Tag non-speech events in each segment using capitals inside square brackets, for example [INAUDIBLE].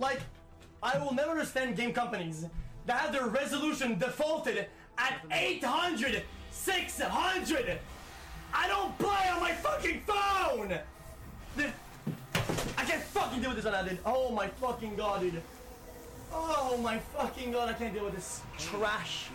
Like, I will never understand game companies that have their resolution defaulted at 800, 600. I don't play on my fucking phone! The- I can't fucking deal with this on that. Oh my fucking god, dude. Oh my fucking god, I can't deal with this trash.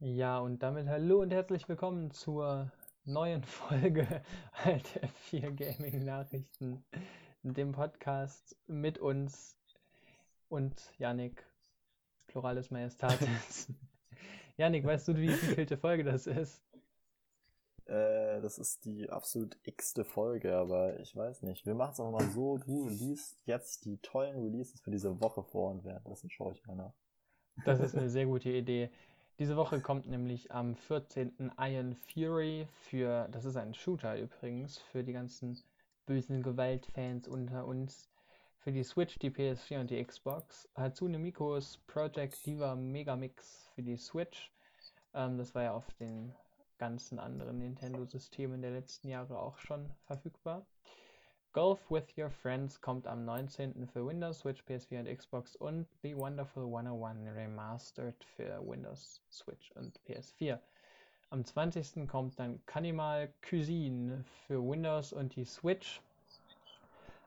Ja, und damit hallo und herzlich willkommen zur neuen [LAUGHS] Folge Alter 4 Gaming Nachrichten, dem Podcast mit uns und Yannick, Pluralis Majestatis. [LAUGHS] Yannick, weißt du, wie vielte Folge das ist? Äh, das ist die absolut x-te Folge, aber ich weiß nicht. Wir machen es auch mal so, du liest jetzt die tollen Releases für diese Woche vor und währenddessen schaue ich mal nach. Das ist eine sehr gute Idee. Diese Woche kommt nämlich am 14. Iron Fury für, das ist ein Shooter übrigens, für die ganzen bösen Gewaltfans unter uns, für die Switch, die PS4 und die Xbox. Hatsune Mikos Project Diva Megamix für die Switch. Ähm, das war ja auf den ganzen anderen Nintendo-Systemen der letzten Jahre auch schon verfügbar. Golf with Your Friends kommt am 19. für Windows, Switch, PS4 und Xbox und The Wonderful 101 Remastered für Windows, Switch und PS4. Am 20. kommt dann Cannibal Cuisine für Windows und die Switch.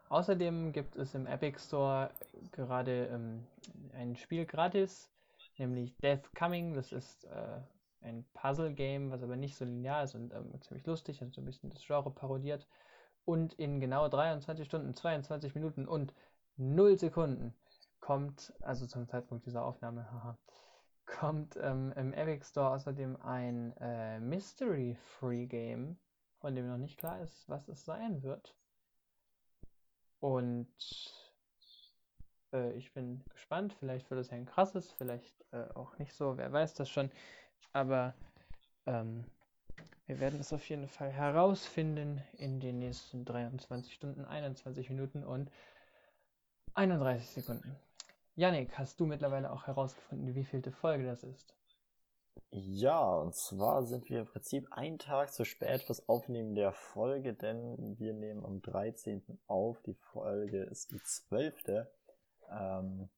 Außerdem gibt es im Epic Store gerade ähm, ein Spiel gratis, nämlich Death Coming. Das ist äh, ein Puzzle-Game, was aber nicht so linear ist und ähm, ziemlich lustig und so ein bisschen das Genre parodiert. Und in genau 23 Stunden, 22 Minuten und 0 Sekunden kommt, also zum Zeitpunkt dieser Aufnahme, haha, [LAUGHS] kommt ähm, im Epic Store außerdem ein äh, Mystery Free Game, von dem noch nicht klar ist, was es sein wird. Und äh, ich bin gespannt, vielleicht wird es ein krasses, vielleicht äh, auch nicht so, wer weiß das schon. Aber ähm, wir werden es auf jeden Fall herausfinden in den nächsten 23 Stunden, 21 Minuten und 31 Sekunden. Yannick, hast du mittlerweile auch herausgefunden, wie vielte Folge das ist? Ja, und zwar sind wir im Prinzip einen Tag zu spät fürs Aufnehmen der Folge, denn wir nehmen am 13. auf. Die Folge ist die 12. Ähm,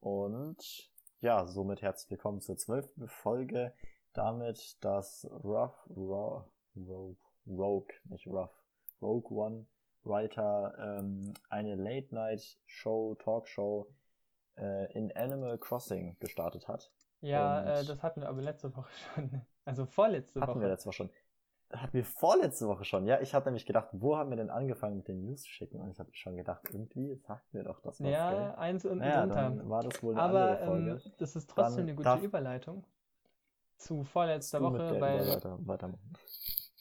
und ja, somit herzlich willkommen zur 12. Folge. Damit, dass Rough, Rogue, Rogue, Rogue, nicht Rough, Rogue One Writer ähm, eine Late-Night-Show, Talkshow äh, in Animal Crossing gestartet hat. Ja, äh, das hatten wir aber letzte Woche schon. [LAUGHS] Also vorletzte Hatten Woche. wir letzte Woche schon. Hatten wir vorletzte Woche schon. Ja, ich habe nämlich gedacht, wo haben wir denn angefangen mit den News zu schicken? Und ich habe schon gedacht, irgendwie sagt mir doch das was. ja, gell? eins unten Naja, drunter. war das wohl eine Aber andere Folge. ähm, das ist trotzdem Dann eine gute darf- Überleitung zu vorletzter Woche, weil, Überleiter weitermachen.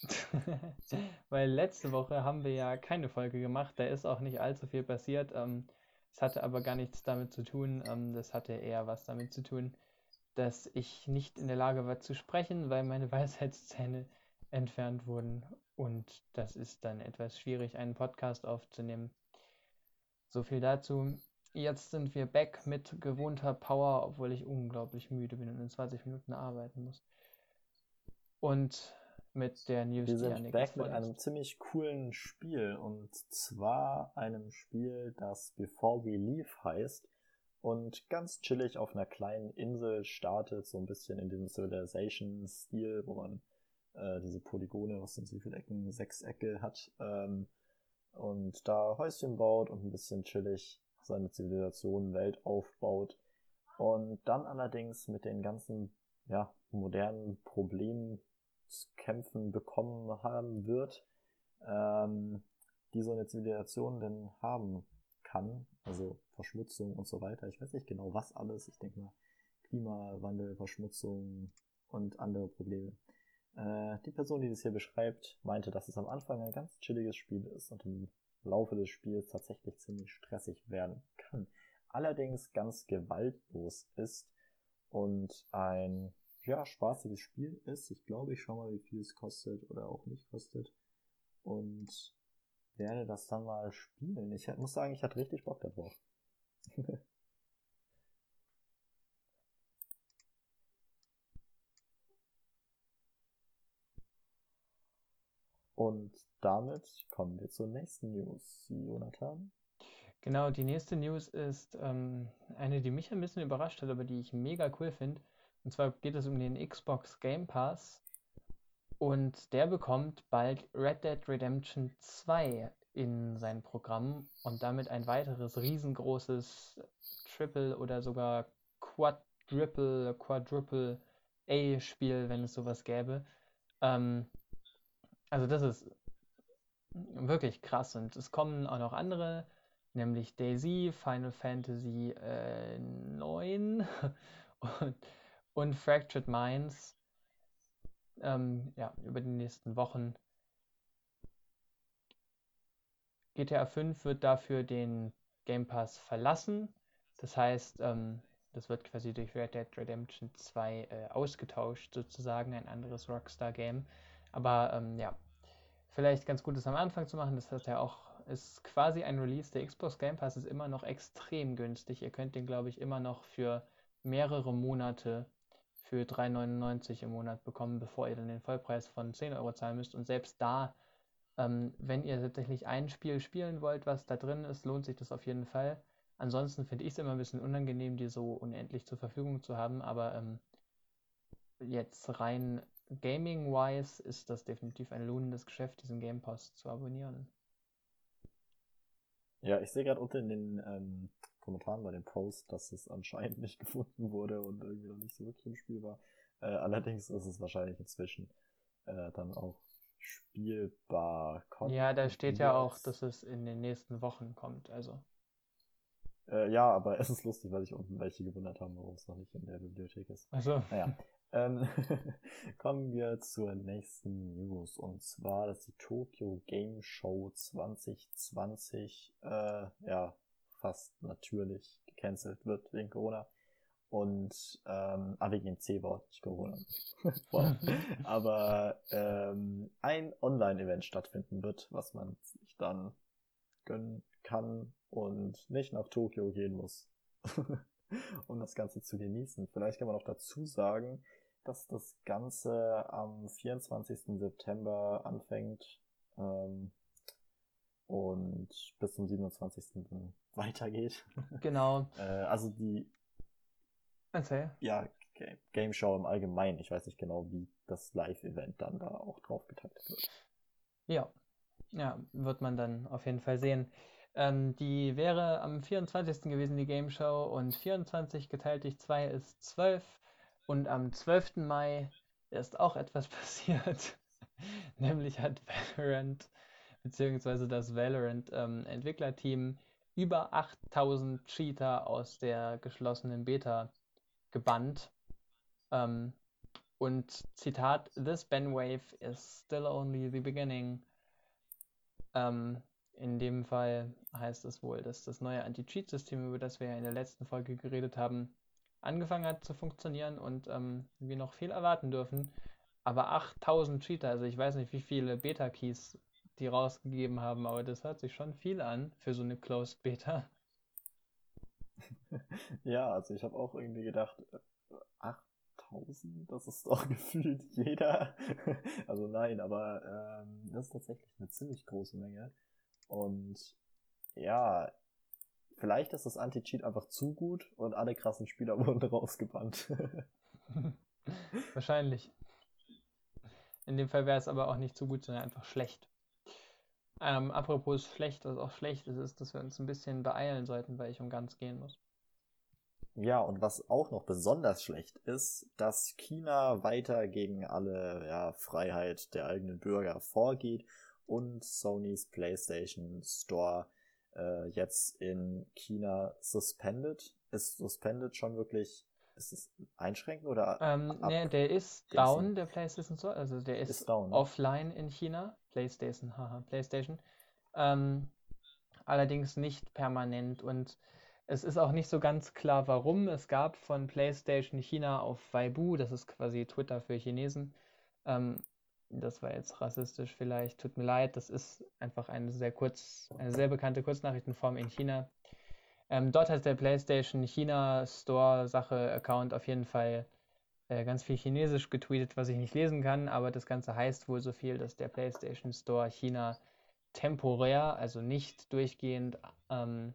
[LAUGHS] weil letzte Woche haben wir ja keine Folge gemacht, da ist auch nicht allzu viel passiert. Ähm, es hatte aber gar nichts damit zu tun. Ähm, das hatte eher was damit zu tun, dass ich nicht in der Lage war zu sprechen, weil meine [LAUGHS] Weisheitszähne entfernt wurden. Und das ist dann etwas schwierig, einen Podcast aufzunehmen. So viel dazu. Jetzt sind wir back mit gewohnter Power, obwohl ich unglaublich müde bin und in 20 Minuten arbeiten muss. Und mit der News, Wir sind back mit einem ziemlich coolen Spiel und zwar einem Spiel, das Before We Leave heißt und ganz chillig auf einer kleinen Insel startet, so ein bisschen in diesem Civilization-Stil, wo man äh, diese Polygone, was sind wie viele Ecken, sechs Ecke hat ähm, und da Häuschen baut und ein bisschen chillig seine Zivilisation, Welt aufbaut und dann allerdings mit den ganzen ja, modernen Problemen zu kämpfen bekommen haben wird, ähm, die so eine Zivilisation denn haben kann, also Verschmutzung und so weiter. Ich weiß nicht genau, was alles. Ich denke mal Klimawandel, Verschmutzung und andere Probleme. Äh, die Person, die das hier beschreibt, meinte, dass es am Anfang ein ganz chilliges Spiel ist und im Laufe des Spiels tatsächlich ziemlich stressig werden kann. Allerdings ganz gewaltlos ist und ein ja, spaßiges Spiel ist. Ich glaube, ich schaue mal, wie viel es kostet oder auch nicht kostet. Und werde das dann mal spielen. Ich muss sagen, ich hatte richtig Bock darauf. [LAUGHS] Und damit kommen wir zur nächsten News, Jonathan. Genau, die nächste News ist ähm, eine, die mich ein bisschen überrascht hat, aber die ich mega cool finde. Und zwar geht es um den Xbox Game Pass. Und der bekommt bald Red Dead Redemption 2 in sein Programm und damit ein weiteres riesengroßes Triple oder sogar Quadruple, Quadruple A-Spiel, wenn es sowas gäbe. Ähm, also das ist wirklich krass und es kommen auch noch andere, nämlich Daisy, Final Fantasy äh, 9 [LAUGHS] und, und Fractured Minds. Ähm, ja, über die nächsten Wochen. GTA 5 wird dafür den Game Pass verlassen. Das heißt, ähm, das wird quasi durch Red Dead Redemption 2 äh, ausgetauscht, sozusagen, ein anderes Rockstar-Game. Aber ähm, ja, vielleicht ganz gut ist am Anfang zu machen. Das heißt ja auch, ist quasi ein Release. Der Xbox Game Pass ist immer noch extrem günstig. Ihr könnt den, glaube ich, immer noch für mehrere Monate für 3,99 im Monat bekommen, bevor ihr dann den Vollpreis von 10 Euro zahlen müsst. Und selbst da, ähm, wenn ihr tatsächlich ein Spiel spielen wollt, was da drin ist, lohnt sich das auf jeden Fall. Ansonsten finde ich es immer ein bisschen unangenehm, die so unendlich zur Verfügung zu haben, aber ähm, jetzt rein Gaming-wise ist das definitiv ein lohnendes Geschäft, diesen Game Pass zu abonnieren. Ja, ich sehe gerade unten in den ähm, Kommentaren bei dem Post, dass es anscheinend nicht [LAUGHS] gefunden wurde und irgendwie noch nicht so wirklich im Spiel war. Äh, allerdings ist es wahrscheinlich inzwischen äh, dann auch spielbar. Ja, da steht ja auch, dass es in den nächsten Wochen kommt, also. Äh, ja, aber [LAUGHS] es ist lustig, weil sich unten welche gewundert haben, warum es noch nicht in der Bibliothek ist. Also. Naja. [LAUGHS] Ähm, [LAUGHS] kommen wir zur nächsten News und zwar, dass die Tokyo Game Show 2020 äh, ja fast natürlich gecancelt wird wegen Corona und ähm, ah, wegen dem C-Wort, nicht Corona. [LAUGHS] [LAUGHS] Aber ähm, ein Online-Event stattfinden wird, was man sich dann gönnen kann und nicht nach Tokio gehen muss, um das Ganze zu genießen. Vielleicht kann man auch dazu sagen, dass das Ganze am 24. September anfängt ähm, und bis zum 27. weitergeht. [LAUGHS] Genau. äh, also die Erzähl. Ja, Game Show im Allgemeinen. Ich weiß nicht genau, wie das Live-Event dann da auch drauf geteilt wird. Ja, ja, wird man dann auf jeden Fall sehen. Ähm, die wäre am 24. gewesen, die Game Show, und 24 geteilt durch 2 ist 12. Und am 12. Mai ist auch etwas [LAUGHS] passiert. [LAUGHS] Nämlich hat Valorant, beziehungsweise das Valorant ähm, über 8000 Cheater aus der geschlossenen Beta gebannt. Ähm, und Zitat, This Bandwave is still only the beginning. Ähm, in dem Fall heißt es wohl, dass das neue Anti-Cheat-System, über das wir ja in der letzten Folge geredet haben, angefangen hat zu funktionieren und ähm, wir noch viel erwarten dürfen. Aber 8000 Cheater, also ich weiß nicht, wie viele Beta-Keys die rausgegeben haben, aber das hört sich schon viel an für so eine Closed Beta. [LAUGHS] ja, also ich habe auch irgendwie gedacht, 8000, das ist doch [LAUGHS] gefühlt jeder. [LAUGHS] also nein, aber ähm, das ist tatsächlich eine ziemlich große Menge. Und ja, vielleicht ist das Anti-Cheat einfach zu gut und alle krassen Spieler [LAUGHS] wurden rausgebannt. Wahrscheinlich. In dem Fall wäre es aber auch nicht zu gut, sondern einfach schlecht. Ähm, apropos schlecht, was auch schlecht ist, ist, dass wir uns ein bisschen beeilen sollten, weil ich um ganz gehen muss. Ja, und was auch noch besonders schlecht ist, dass China weiter gegen alle ja, Freiheit der eigenen Bürger vorgeht und Sonys PlayStation Store äh, jetzt in China suspended. Ist suspended schon wirklich, ist es einschränkend oder? Ähm, nee, der ist down, der PlayStation Store, also der ist, ist down, ne? offline in China. PlayStation, haha, PlayStation. Ähm, allerdings nicht permanent und es ist auch nicht so ganz klar, warum. Es gab von PlayStation China auf Weibo, das ist quasi Twitter für Chinesen, ähm, das war jetzt rassistisch vielleicht, tut mir leid, das ist einfach eine sehr kurz, eine sehr bekannte Kurznachrichtenform in China. Ähm, dort hat der PlayStation China Store Sache Account auf jeden Fall äh, ganz viel Chinesisch getweetet, was ich nicht lesen kann, aber das Ganze heißt wohl so viel, dass der PlayStation Store China temporär, also nicht durchgehend ähm,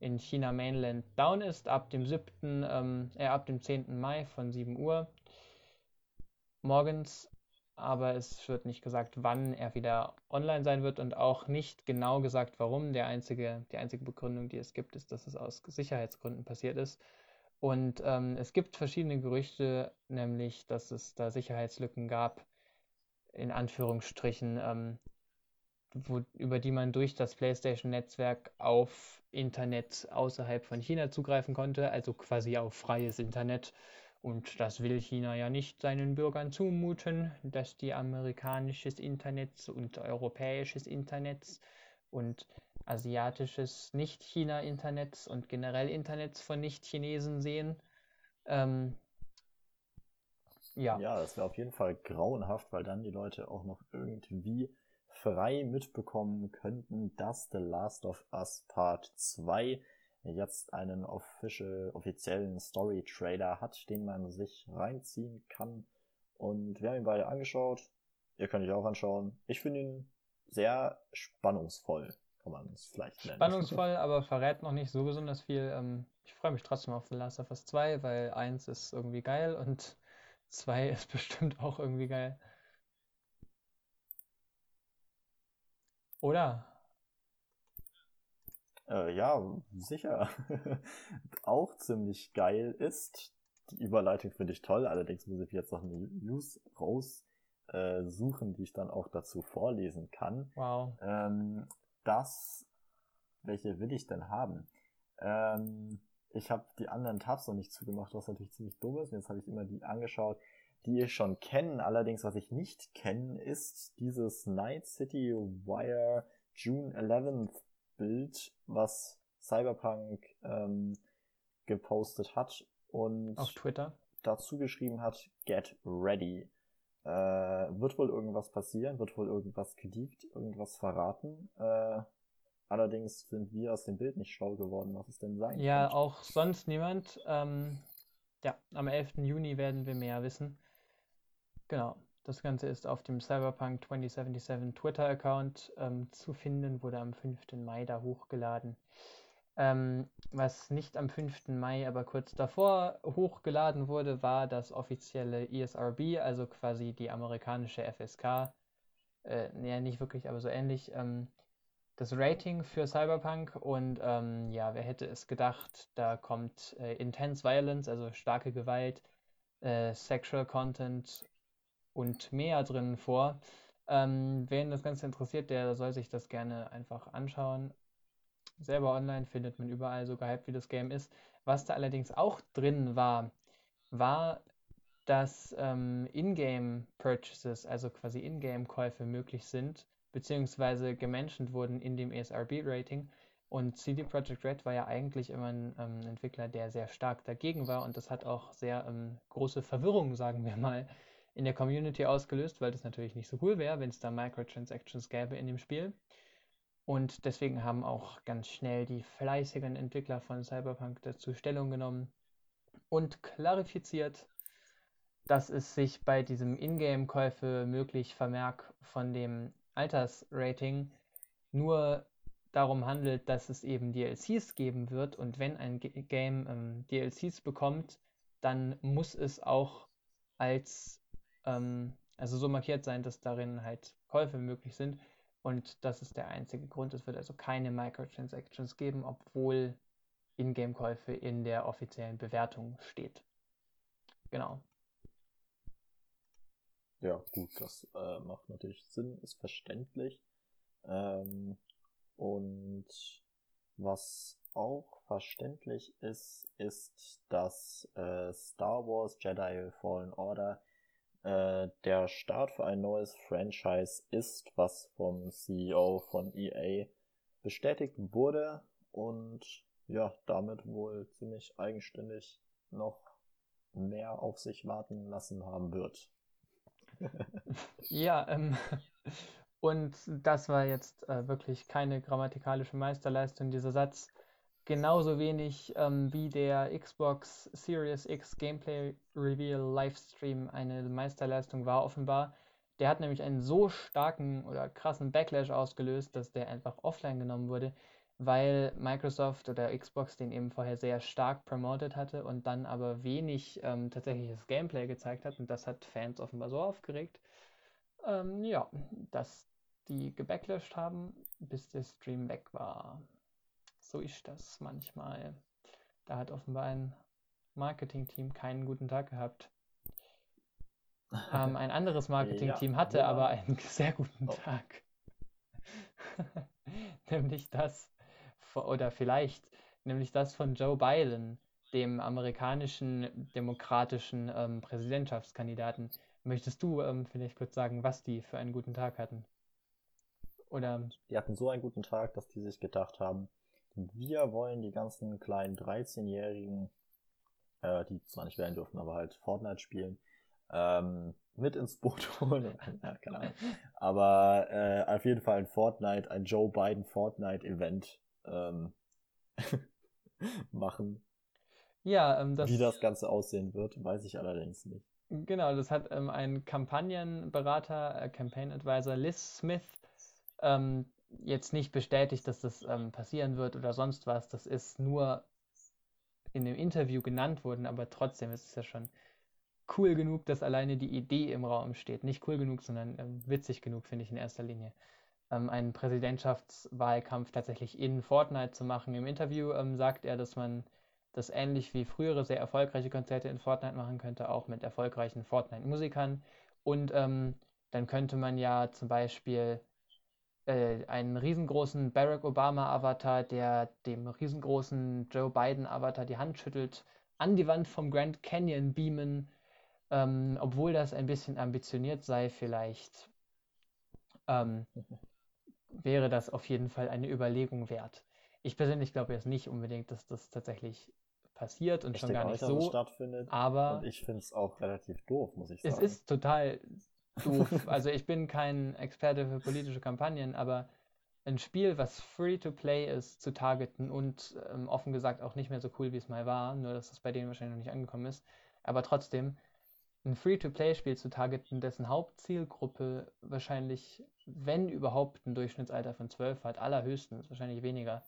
in China Mainland down ist, ab dem 7., ähm, äh, ab dem 10. Mai von 7 Uhr morgens, aber es wird nicht gesagt, wann er wieder online sein wird und auch nicht genau gesagt, warum. Der einzige, die einzige Begründung, die es gibt, ist, dass es aus Sicherheitsgründen passiert ist. Und ähm, es gibt verschiedene Gerüchte, nämlich, dass es da Sicherheitslücken gab, in Anführungsstrichen, ähm, wo, über die man durch das PlayStation-Netzwerk auf Internet außerhalb von China zugreifen konnte, also quasi auf freies Internet. Und das will China ja nicht seinen Bürgern zumuten, dass die amerikanisches Internet und europäisches Internet und asiatisches Nicht-China-Internets und generell Internets von Nicht-Chinesen sehen. Ähm, ja. Ja, das wäre auf jeden Fall grauenhaft, weil dann die Leute auch noch irgendwie frei mitbekommen könnten, dass The Last of Us Part 2 jetzt einen official, offiziellen Story-Trailer hat, den man sich reinziehen kann. Und wir haben ihn beide angeschaut. Ihr könnt ihn auch anschauen. Ich finde ihn sehr spannungsvoll kann man es vielleicht nennen. Spannungsvoll, [LAUGHS] aber verrät noch nicht so besonders viel. Ähm, ich freue mich trotzdem auf The Last of Us 2, weil 1 ist irgendwie geil und [LAUGHS] 2 ist bestimmt auch irgendwie geil. Oder? Äh, ja, sicher. [LAUGHS] auch ziemlich geil ist. Die Überleitung finde ich toll, allerdings muss ich jetzt noch eine News raussuchen, äh, die ich dann auch dazu vorlesen kann. Wow. Ähm, das, welche will ich denn haben? Ähm, ich habe die anderen Tabs noch nicht zugemacht, was natürlich ziemlich dumm ist. Jetzt habe ich immer die angeschaut, die ich schon kenne. Allerdings, was ich nicht kenne, ist dieses Night City Wire June 11th Bild, was Cyberpunk ähm, gepostet hat und auf Twitter dazu geschrieben hat, get ready. Äh, wird wohl irgendwas passieren, wird wohl irgendwas geleakt, irgendwas verraten. Äh, allerdings sind wir aus dem Bild nicht schlau geworden, was es denn sein Ja, könnte. auch sonst niemand. Ähm, ja, am 11. Juni werden wir mehr wissen. Genau. Das Ganze ist auf dem Cyberpunk 2077 Twitter-Account ähm, zu finden, wurde am 5. Mai da hochgeladen. Ähm, was nicht am 5. Mai, aber kurz davor hochgeladen wurde, war das offizielle ESRB, also quasi die amerikanische FSK. Äh, naja, nicht wirklich, aber so ähnlich. Ähm, das Rating für Cyberpunk und ähm, ja, wer hätte es gedacht, da kommt äh, Intense Violence, also starke Gewalt, äh, Sexual Content und mehr drin vor. Ähm, wen das Ganze interessiert, der soll sich das gerne einfach anschauen selber online, findet man überall, so gehypt wie das Game ist. Was da allerdings auch drin war, war, dass ähm, Ingame-Purchases, also quasi Ingame-Käufe möglich sind, beziehungsweise gementioned wurden in dem ESRB-Rating. Und CD Projekt Red war ja eigentlich immer ein ähm, Entwickler, der sehr stark dagegen war und das hat auch sehr ähm, große Verwirrung, sagen wir mal, in der Community ausgelöst, weil das natürlich nicht so cool wäre, wenn es da Microtransactions gäbe in dem Spiel. Und deswegen haben auch ganz schnell die fleißigen Entwickler von Cyberpunk dazu Stellung genommen und klarifiziert, dass es sich bei diesem Ingame-Käufe möglich Vermerk von dem Altersrating nur darum handelt, dass es eben DLCs geben wird und wenn ein Game ähm, DLCs bekommt, dann muss es auch als ähm, also so markiert sein, dass darin halt Käufe möglich sind und das ist der einzige Grund. Es wird also keine Microtransactions geben, obwohl Ingame-Käufe in der offiziellen Bewertung steht. Genau. Ja, gut, das äh, macht natürlich Sinn, ist verständlich. Ähm, und was auch verständlich ist, ist, dass äh, Star Wars Jedi Fallen Order äh, der Start für ein neues Franchise ist, was vom CEO von EA bestätigt wurde und ja, damit wohl ziemlich eigenständig noch mehr auf sich warten lassen haben wird. ja, ähm, [LAUGHS] und das war jetzt äh, wirklich keine grammatikalische Meisterleistung, dieser Satz. Genauso wenig ähm, wie der Xbox Series X Gameplay Reveal Livestream eine Meisterleistung war, offenbar. Der hat nämlich einen so starken oder krassen Backlash ausgelöst, dass der einfach offline genommen wurde, weil Microsoft oder Xbox den eben vorher sehr stark promoted hatte und dann aber wenig ähm, tatsächliches Gameplay gezeigt hat. Und das hat Fans offenbar so aufgeregt, ähm, ja, dass die gebacklashed haben, bis der Stream weg war. So ist das manchmal. Da hat offenbar ein Marketing-Team keinen guten Tag gehabt. Ähm, ein anderes [LAUGHS] Marketing-Team ja, hatte aber einen [LAUGHS] sehr guten oh. Tag. [LAUGHS] nämlich das, oder vielleicht, nämlich das von Joe Biden, dem amerikanischen demokratischen ähm, Präsidentschaftskandidaten. Möchtest du ähm, vielleicht kurz sagen, was die für einen guten Tag hatten? Oder? Die hatten so einen guten Tag, dass die sich gedacht haben, wir wollen die ganzen kleinen 13-Jährigen, äh, die zwar nicht wählen dürfen, aber halt Fortnite spielen, ähm, mit ins Boot [LAUGHS] holen. ja, keine Ahnung. Aber äh, auf jeden Fall ein Fortnite, ein Joe Biden Fortnite-Event ähm, [LAUGHS] machen. Ja, ähm, das, Wie das Ganze aussehen wird, weiß ich allerdings nicht. Genau, das hat ähm, ein Kampagnenberater, äh, Campaign Advisor Liz Smith, ähm, jetzt nicht bestätigt, dass das ähm, passieren wird oder sonst was. Das ist nur in dem Interview genannt worden, aber trotzdem ist es ja schon cool genug, dass alleine die Idee im Raum steht. Nicht cool genug, sondern ähm, witzig genug, finde ich in erster Linie. Ähm, einen Präsidentschaftswahlkampf tatsächlich in Fortnite zu machen. Im Interview ähm, sagt er, dass man das ähnlich wie frühere sehr erfolgreiche Konzerte in Fortnite machen könnte, auch mit erfolgreichen Fortnite-Musikern. Und ähm, dann könnte man ja zum Beispiel äh, einen riesengroßen Barack Obama-Avatar, der dem riesengroßen Joe Biden-Avatar die Hand schüttelt, an die Wand vom Grand Canyon beamen ähm, obwohl das ein bisschen ambitioniert sei, vielleicht ähm, [LAUGHS] wäre das auf jeden Fall eine Überlegung wert. Ich persönlich glaube jetzt nicht unbedingt, dass das tatsächlich passiert und ich schon gar nicht so. Stattfindet. Aber und ich finde es auch relativ doof, muss ich sagen. Es ist total doof. also ich bin kein Experte für politische Kampagnen, aber ein Spiel, was free to play ist, zu targeten und ähm, offen gesagt auch nicht mehr so cool, wie es mal war, nur dass es bei denen wahrscheinlich noch nicht angekommen ist. Aber trotzdem, ein Free-to-Play-Spiel zu targeten, dessen Hauptzielgruppe wahrscheinlich, wenn überhaupt, ein Durchschnittsalter von 12 hat, allerhöchstens, wahrscheinlich weniger.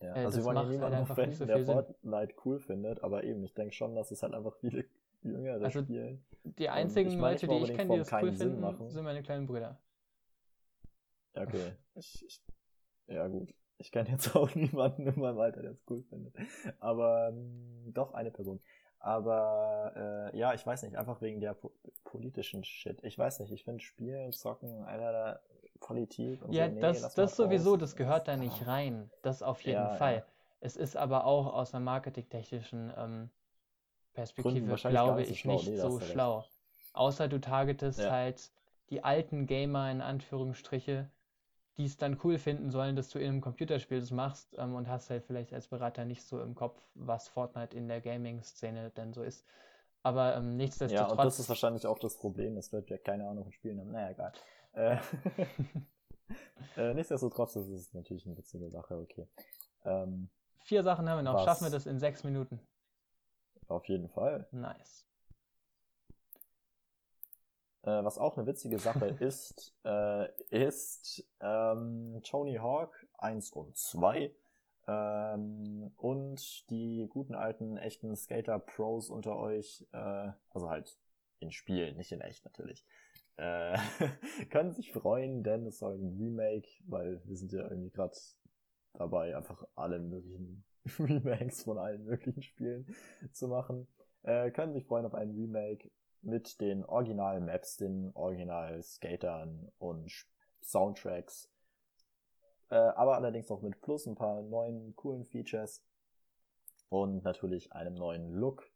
Ja, äh, also wir wollen ja niemanden halt der Fortnite cool findet, aber eben, ich denke schon, dass es halt einfach viele Jüngere also spielen. Die einzigen ich Leute, die ich kenne, die das cool finden, sind meine kleinen Brüder. Ja, okay. [LAUGHS] ich, ich, ja, gut. Ich kenne jetzt [LAUGHS] auch niemanden in meinem Alter, der es cool findet. Aber ähm, doch eine Person. Aber äh, ja, ich weiß nicht, einfach wegen der po politischen Shit. Ich weiß nicht, ich finde Spielen, Zocken, Alter, Politik und ja, so. Nee, das, das sowieso, raus. das gehört da nicht rein. Das auf jeden ja, Fall. Ja. Es ist aber auch aus einer marketingtechnischen ähm, Perspektive, glaube ich, so nicht nee, so schlau. Außer du targetest ja. halt die alten Gamer in Anführungsstriche, die es dann cool finden sollen, dass du in einem Computerspiel das machst ähm, und hast halt vielleicht als Berater nicht so im Kopf, was Fortnite in der Gaming-Szene denn so ist. Aber ähm, nichtsdestotrotz. Ja, und das ist wahrscheinlich auch das Problem. Es wird ja keine Ahnung von Spielen haben. Naja, egal. Äh, [LAUGHS] äh, nichtsdestotrotz ist es natürlich eine witzige Sache, okay. Ähm, Vier Sachen haben wir noch. Was? Schaffen wir das in sechs Minuten? Auf jeden Fall. Nice. Äh, was auch eine witzige Sache [LAUGHS] ist, äh, ist ähm, Tony Hawk 1 und 2 ähm, und die guten alten echten Skater-Pros unter euch, äh, also halt in Spielen, nicht in echt natürlich, äh, [LAUGHS] können sich freuen, denn es soll ein Remake, weil wir sind ja irgendwie gerade dabei, einfach alle möglichen [LAUGHS] Remakes von allen möglichen Spielen zu machen. Äh, können sich freuen auf ein Remake mit den Original-Maps, den Original-Skatern und Soundtracks. Äh, aber allerdings auch mit plus ein paar neuen coolen Features und natürlich einem neuen Look,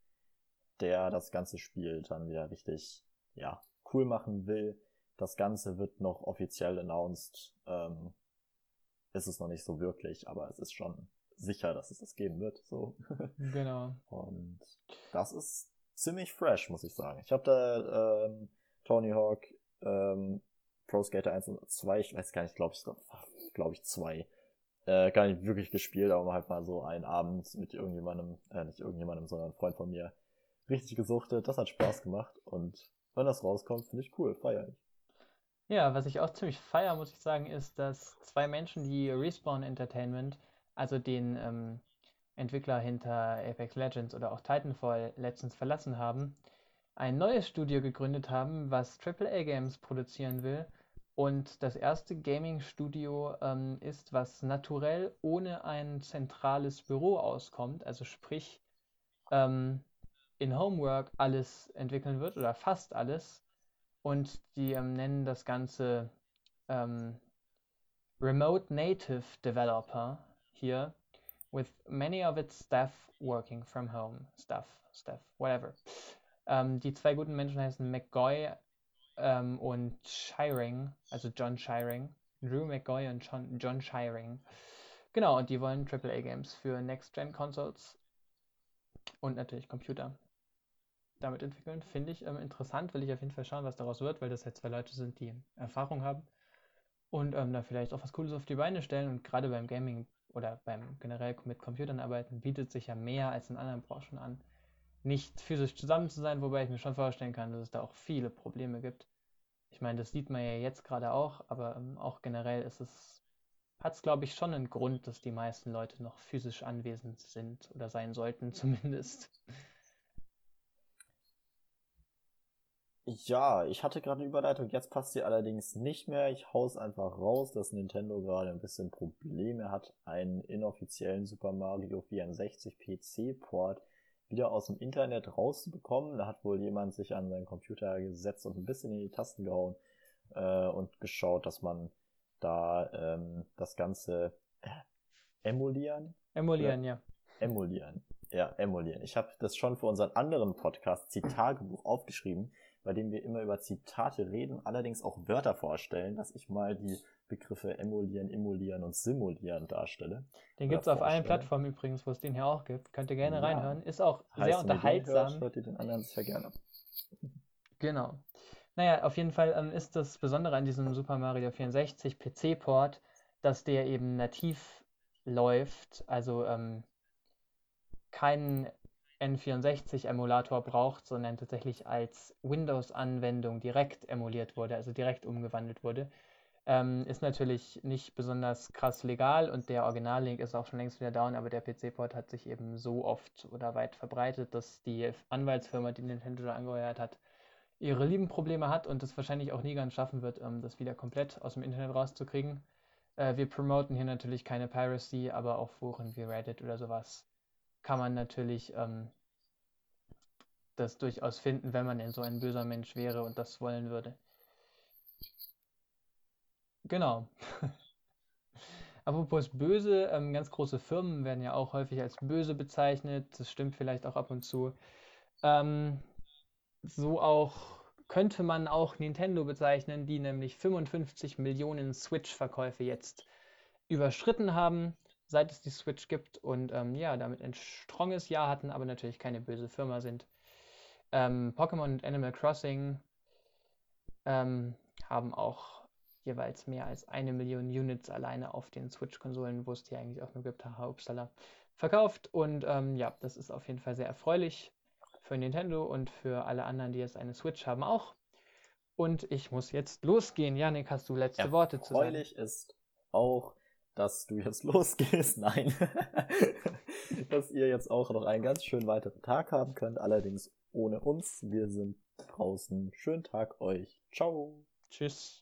der das ganze Spiel dann wieder richtig, ja, cool machen will. Das Ganze wird noch offiziell announced. Ähm, ist es noch nicht so wirklich, aber es ist schon sicher, dass es das geben wird. So. [LAUGHS] Genau. Und das ist ziemlich fresh, muss ich sagen. Ich habe da ähm, Tony Hawk, ähm, Pro Skater 1 und 2, ich weiß gar nicht, glaube ich, glaube ich 2, äh, gar nicht wirklich gespielt, aber halt mal so einen Abend mit irgendjemandem, äh, nicht irgendjemandem, sondern ein Freund von mir, richtig gesuchtet. Das hat Spaß gemacht und wenn das rauskommt, finde ich cool, feier ich. Ja, was ich auch ziemlich feier, muss ich sagen, ist, dass zwei Menschen, die Respawn Entertainment, also den ähm, Entwickler hinter Apex Legends oder auch Titanfall letztens verlassen haben, ein neues Studio gegründet haben, was AAA-Games produzieren will. Und das erste Gaming-Studio ähm, ist, was naturell ohne ein zentrales Büro auskommt, also sprich ähm, in Homework alles entwickeln wird oder fast alles. Und die ähm, nennen das Ganze ähm, Remote Native Developer hier, with many of its staff working from home. Staff, staff, whatever. Ähm, die zwei guten Menschen heißen McGoy ähm, und Shiring, also John Shiring. Drew McGoy und John, John Shiring. Genau, und die wollen AAA-Games für Next-Gen-Consoles und natürlich Computer damit entwickeln. Finde ich ähm, interessant, will ich auf jeden Fall schauen, was daraus wird, weil das halt zwei Leute sind, die Erfahrung haben und ähm, da vielleicht auch was Cooles auf die Beine stellen. Und gerade beim Gaming oder beim generell mit Computern arbeiten bietet sich ja mehr als in anderen Branchen an, nicht physisch zusammen zu sein, wobei ich mir schon vorstellen kann, dass es da auch viele Probleme gibt. Ich meine, das sieht man ja jetzt gerade auch, aber ähm, auch generell ist es, hat es glaube ich schon einen Grund, dass die meisten Leute noch physisch anwesend sind oder sein sollten [LAUGHS] zumindest. Ja, ich hatte gerade eine Überleitung, jetzt passt sie allerdings nicht mehr. Ich hau's einfach raus, dass Nintendo gerade ein bisschen Probleme hat, einen inoffiziellen Super Mario 64 PC-Port wieder aus dem Internet rauszubekommen. Da hat wohl jemand sich an seinen Computer gesetzt und ein bisschen in die Tasten gehauen äh, und geschaut, dass man da ähm, das Ganze äh, emulieren. Emulieren, Oder? ja. Emulieren. Ja, emulieren. Ich habe das schon für unseren anderen Podcast Zitatbuch aufgeschrieben bei dem wir immer über Zitate reden, allerdings auch Wörter vorstellen, dass ich mal die Begriffe emulieren, emulieren und simulieren darstelle. Den gibt es auf allen Plattformen übrigens, wo es den hier auch gibt. Könnt ihr gerne ja. reinhören. Ist auch heißt, sehr unterhaltsam. Hört, ihr den anderen sehr gerne. Genau. Naja, auf jeden Fall ähm, ist das Besondere an diesem Super Mario 64 PC-Port, dass der eben nativ läuft, also ähm, keinen N64-Emulator braucht, sondern tatsächlich als Windows-Anwendung direkt emuliert wurde, also direkt umgewandelt wurde. Ähm, ist natürlich nicht besonders krass legal und der Originallink ist auch schon längst wieder down, aber der PC-Port hat sich eben so oft oder weit verbreitet, dass die Anwaltsfirma, die Nintendo da angeheuert hat, ihre lieben Probleme hat und es wahrscheinlich auch nie ganz schaffen wird, ähm, das wieder komplett aus dem Internet rauszukriegen. Äh, wir promoten hier natürlich keine Piracy, aber auf Foren wie Reddit oder sowas kann man natürlich ähm, das durchaus finden, wenn man denn so ein böser Mensch wäre und das wollen würde. Genau. [LAUGHS] Apropos böse, ähm, ganz große Firmen werden ja auch häufig als böse bezeichnet. Das stimmt vielleicht auch ab und zu. Ähm, so auch könnte man auch Nintendo bezeichnen, die nämlich 55 Millionen Switch-Verkäufe jetzt überschritten haben seit es die Switch gibt und ähm, ja, damit ein stronges Jahr hatten, aber natürlich keine böse Firma sind. Ähm, Pokémon und Animal Crossing ähm, haben auch jeweils mehr als eine Million Units alleine auf den Switch-Konsolen, wo es die eigentlich auch nur gibt, haha, upsala, verkauft. Und ähm, ja, das ist auf jeden Fall sehr erfreulich für Nintendo und für alle anderen, die jetzt eine Switch haben, auch. Und ich muss jetzt losgehen. Janik, hast du letzte Worte zu sagen? Erfreulich ist auch, dass du jetzt [LAUGHS] losgehst. Nein. [LAUGHS] dass ihr jetzt auch noch einen ganz schönen weiteren Tag haben könnt. Allerdings ohne uns. Wir sind draußen. Schönen Tag euch. Ciao. Tschüss.